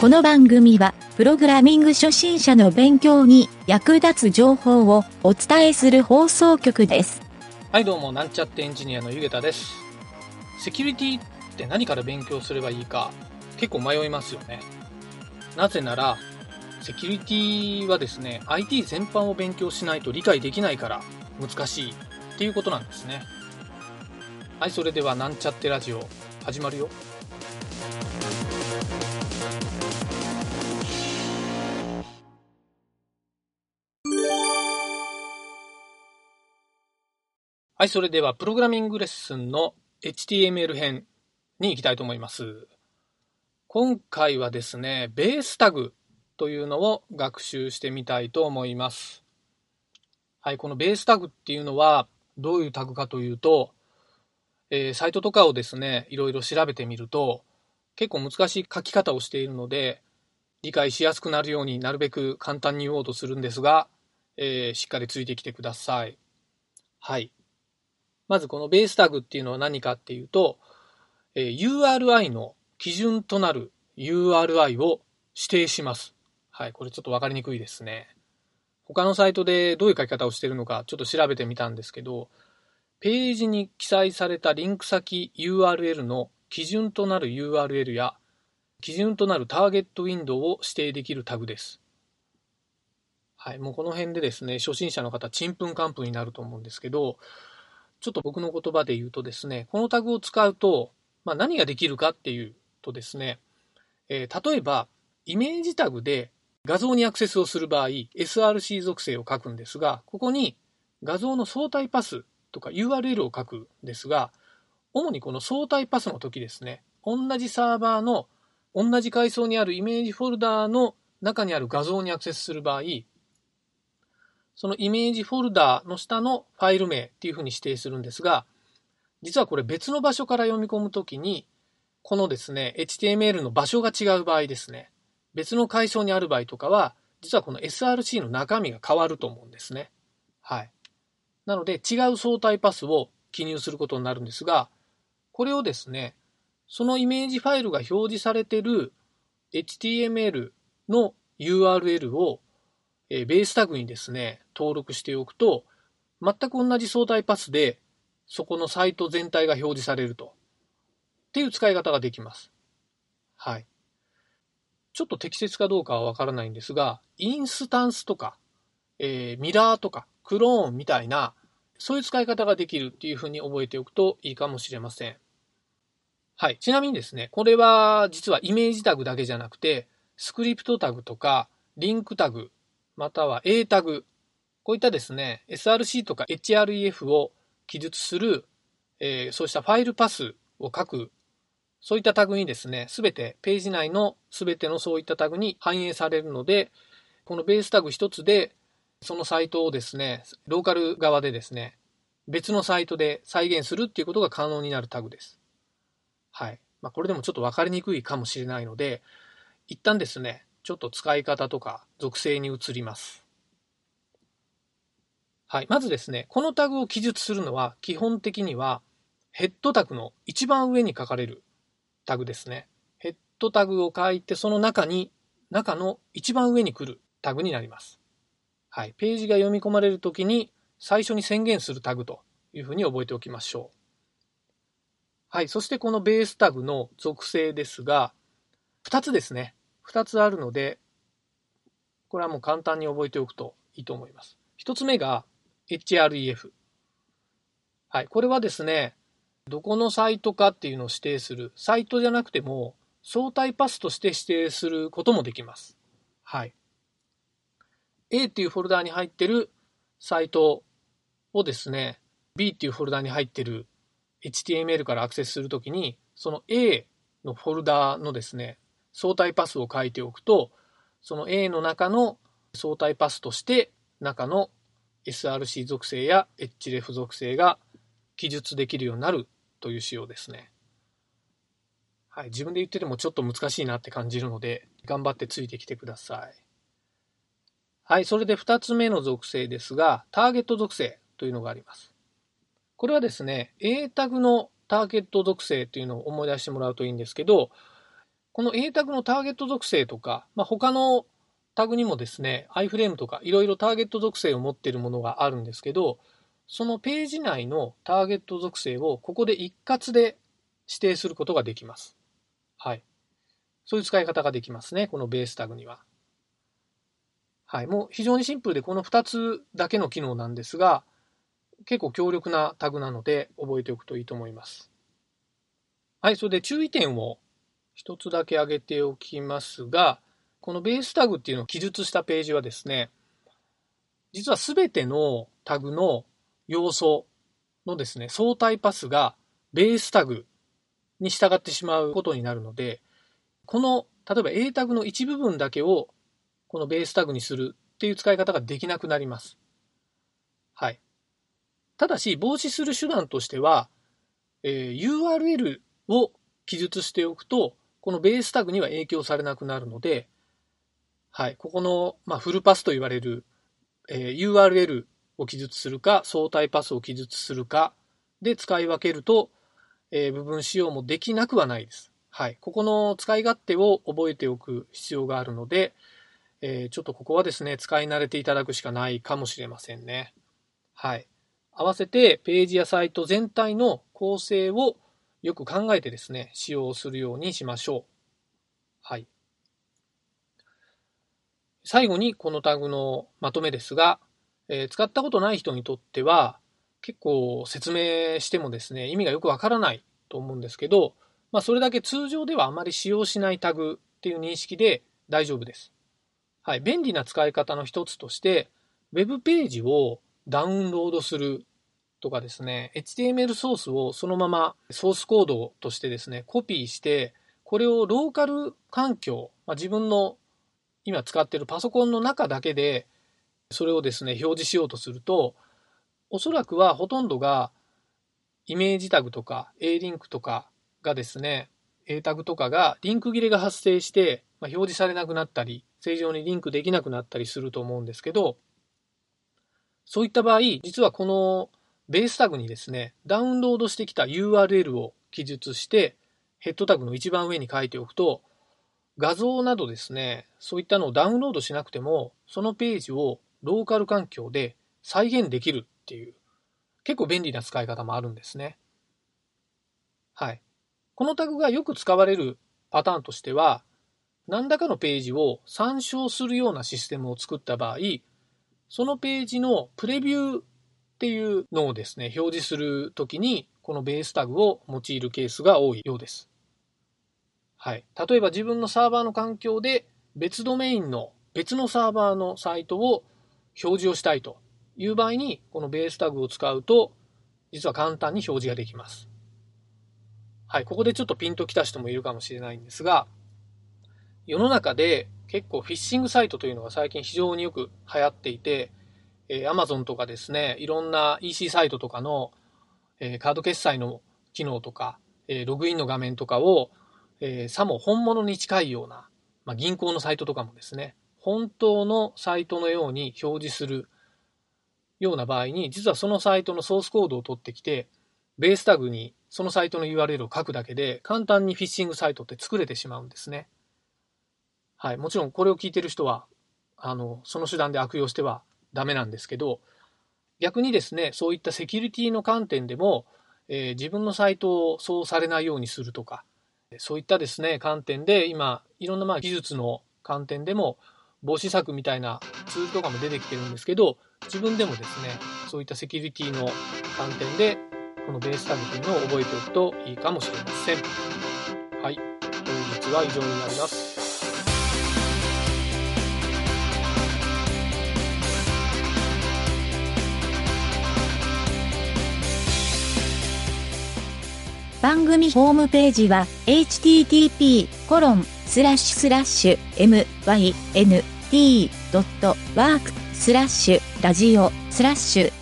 この番組は、プログラミング初心者の勉強に役立つ情報をお伝えする放送局です。はいどうもなんちゃってエンジニアのゆげたです。セキュリティって何から勉強すればいいか結構迷いますよね。なぜならセキュリティはですね IT 全般を勉強しないと理解できないから難しいっていうことなんですね。はいそれではなんちゃってラジオ始まるよ。はい、それではプログラミングレッスンの HTML 編に行きたいと思います。今回はですね、ベースタグというのを学習してみたいと思います。はい、このベースタグっていうのはどういうタグかというと、えーサイトとかをですね、いろいろ調べてみると、結構難しい書き方をしているので、理解しやすくなるようになるべく簡単に言おうとするんですが、えーしっかりついてきてください。はい。まずこのベースタグっていうのは何かっていうと、えー URI の基準となる URI を指定します。はい、これちょっとわかりにくいですね。他のサイトでどういう書き方をしているのかちょっと調べてみたんですけど、ページに記載されたリンク先 URL の基準となる URL や基準となるターゲットウィンドウを指定できるタグです。はい、もうこの辺でですね、初心者の方、ちんぷんかんぷんになると思うんですけど、ちょっと僕の言葉で言うとですね、このタグを使うと、まあ、何ができるかっていうとですね、えー例えば、イメージタグで画像にアクセスをする場合、SRC 属性を書くんですが、ここに画像の相対パスとか URL を書くんですが、主にこの相対パスの時ですね、同じサーバーの同じ階層にあるイメージフォルダーの中にある画像にアクセスする場合、そのイメージフォルダーの下のファイル名っていうふうに指定するんですが、実はこれ別の場所から読み込むときに、このですね、HTML の場所が違う場合ですね、別の階層にある場合とかは、実はこの SRC の中身が変わると思うんですね。はい。なので違う相対パスを記入することになるんですが、これをですね、そのイメージファイルが表示されている HTML の URL をえーベースタグにですね、登録しておくと、全く同じ相対パスで、そこのサイト全体が表示されると。っていう使い方ができます。はい。ちょっと適切かどうかはわからないんですが、インスタンスとか、えーミラーとか、クローンみたいな、そういう使い方ができるっていうふうに覚えておくといいかもしれません。はい。ちなみにですね、これは実はイメージタグだけじゃなくて、スクリプトタグとか、リンクタグ、または A タグ、こういったですね、SRC とか HREF を記述する、えーそうしたファイルパスを書く、そういったタグにですね、すべてページ内のすべてのそういったタグに反映されるので、このベースタグ一つで、そのサイトをですね、ローカル側でですね、別のサイトで再現するっていうことが可能になるタグです。はい。まあ、これでもちょっとわかりにくいかもしれないので、一旦ですね、ちょっと使い方とか属性に移ります。はい。まずですね、このタグを記述するのは基本的にはヘッドタグの一番上に書かれるタグですね。ヘッドタグを書いてその中に、中の一番上に来るタグになります。はい。ページが読み込まれるときに最初に宣言するタグというふうに覚えておきましょう。はい。そしてこのベースタグの属性ですが、2つですね。2つあるので、これはもう簡単に覚えておくといいと思います。1つ目が href。はい。これはですね、どこのサイトかっていうのを指定する。サイトじゃなくても、相対パスとして指定することもできます。はい。A っていうフォルダーに入ってるサイトをですね、B っていうフォルダーに入ってる HTML からアクセスするときに、その A のフォルダーのですね、相対パスを書いておくと、その A の中の相対パスとして、中の SRC 属性や href 属性が記述できるようになるという仕様ですね。はい、自分で言っててもちょっと難しいなって感じるので、頑張ってついてきてください。はい、それで2つ目の属性ですが、ターゲット属性というのがあります。これはですね、A タグのターゲット属性というのを思い出してもらうといいんですけど、この A タグのターゲット属性とか、まあ、他のタグにもですね、iFrame とかいろいろターゲット属性を持っているものがあるんですけど、そのページ内のターゲット属性をここで一括で指定することができます。はい。そういう使い方ができますね、このベースタグには。はい。もう非常にシンプルでこの2つだけの機能なんですが、結構強力なタグなので覚えておくといいと思います。はい。それで注意点を一つだけ挙げておきますが、このベースタグっていうのを記述したページはですね、実はすべてのタグの要素のですね、相対パスがベースタグに従ってしまうことになるので、この、例えば A タグの一部分だけをこのベースタグにするっていう使い方ができなくなります。はい。ただし、防止する手段としては、えー、URL を記述しておくと、このベースタグには影響されなくなるので、はい、ここの、まあ、フルパスと言われる、えー、URL を記述するか、相対パスを記述するかで使い分けると、えー、部分使用もできなくはないです。はい。ここの使い勝手を覚えておく必要があるので、えー、ちょっとここはですね、使い慣れていただくしかないかもしれませんね。はい。合わせてページやサイト全体の構成をよく考えてですね、使用するようにしましょう。はい。最後にこのタグのまとめですが、えー、使ったことない人にとっては結構説明してもですね、意味がよくわからないと思うんですけど、まあ、それだけ通常ではあまり使用しないタグっていう認識で大丈夫です。はい、便利な使い方の一つとして、ウェブページをダウンロードするとかですね、HTML ソースをそのままソースコードとしてですね、コピーして、これをローカル環境、まあ、自分の今使ってるパソコンの中だけで、それをですね、表示しようとすると、おそらくはほとんどがイメージタグとか A リンクとかがですね、A タグとかがリンク切れが発生して、まあ、表示されなくなったり、正常にリンクできなくなったりすると思うんですけど、そういった場合、実はこのベースタグにですね、ダウンロードしてきた URL を記述して、ヘッドタグの一番上に書いておくと、画像などですね、そういったのをダウンロードしなくても、そのページをローカル環境で再現できるっていう、結構便利な使い方もあるんですね。はい。このタグがよく使われるパターンとしては、何らかのページを参照するようなシステムを作った場合、そのページのプレビューっていうのをですね、表示するときに、このベースタグを用いるケースが多いようです。はい。例えば自分のサーバーの環境で別ドメインの別のサーバーのサイトを表示をしたいという場合に、このベースタグを使うと、実は簡単に表示ができます。はい。ここでちょっとピンときた人もいるかもしれないんですが、世の中で結構フィッシングサイトというのが最近非常によく流行っていて、えー、Amazon とかですね、いろんな EC サイトとかの、えー、カード決済の機能とか、えー、ログインの画面とかを、えー、さも本物に近いような、まあ、銀行のサイトとかもですね、本当のサイトのように表示するような場合に、実はそのサイトのソースコードを取ってきて、ベースタグにそのサイトの URL を書くだけで、簡単にフィッシングサイトって作れてしまうんですね。はい。もちろんこれを聞いてる人は、あの、その手段で悪用してはダメなんですけど、逆にですね、そういったセキュリティの観点でも、えー、自分のサイトをそうされないようにするとか、そういったですね、観点で今、いろんなまあ技術の観点でも、防止策みたいなツールとかも出てきてるんですけど、自分でもですね、そういったセキュリティの観点で、このベースタグというのを覚えておくといいかもしれません。はい。本日は以上になります。番組ホームページは http コロンスラッシュスラッシュ mynt.work スラッシュラジオスラッシュ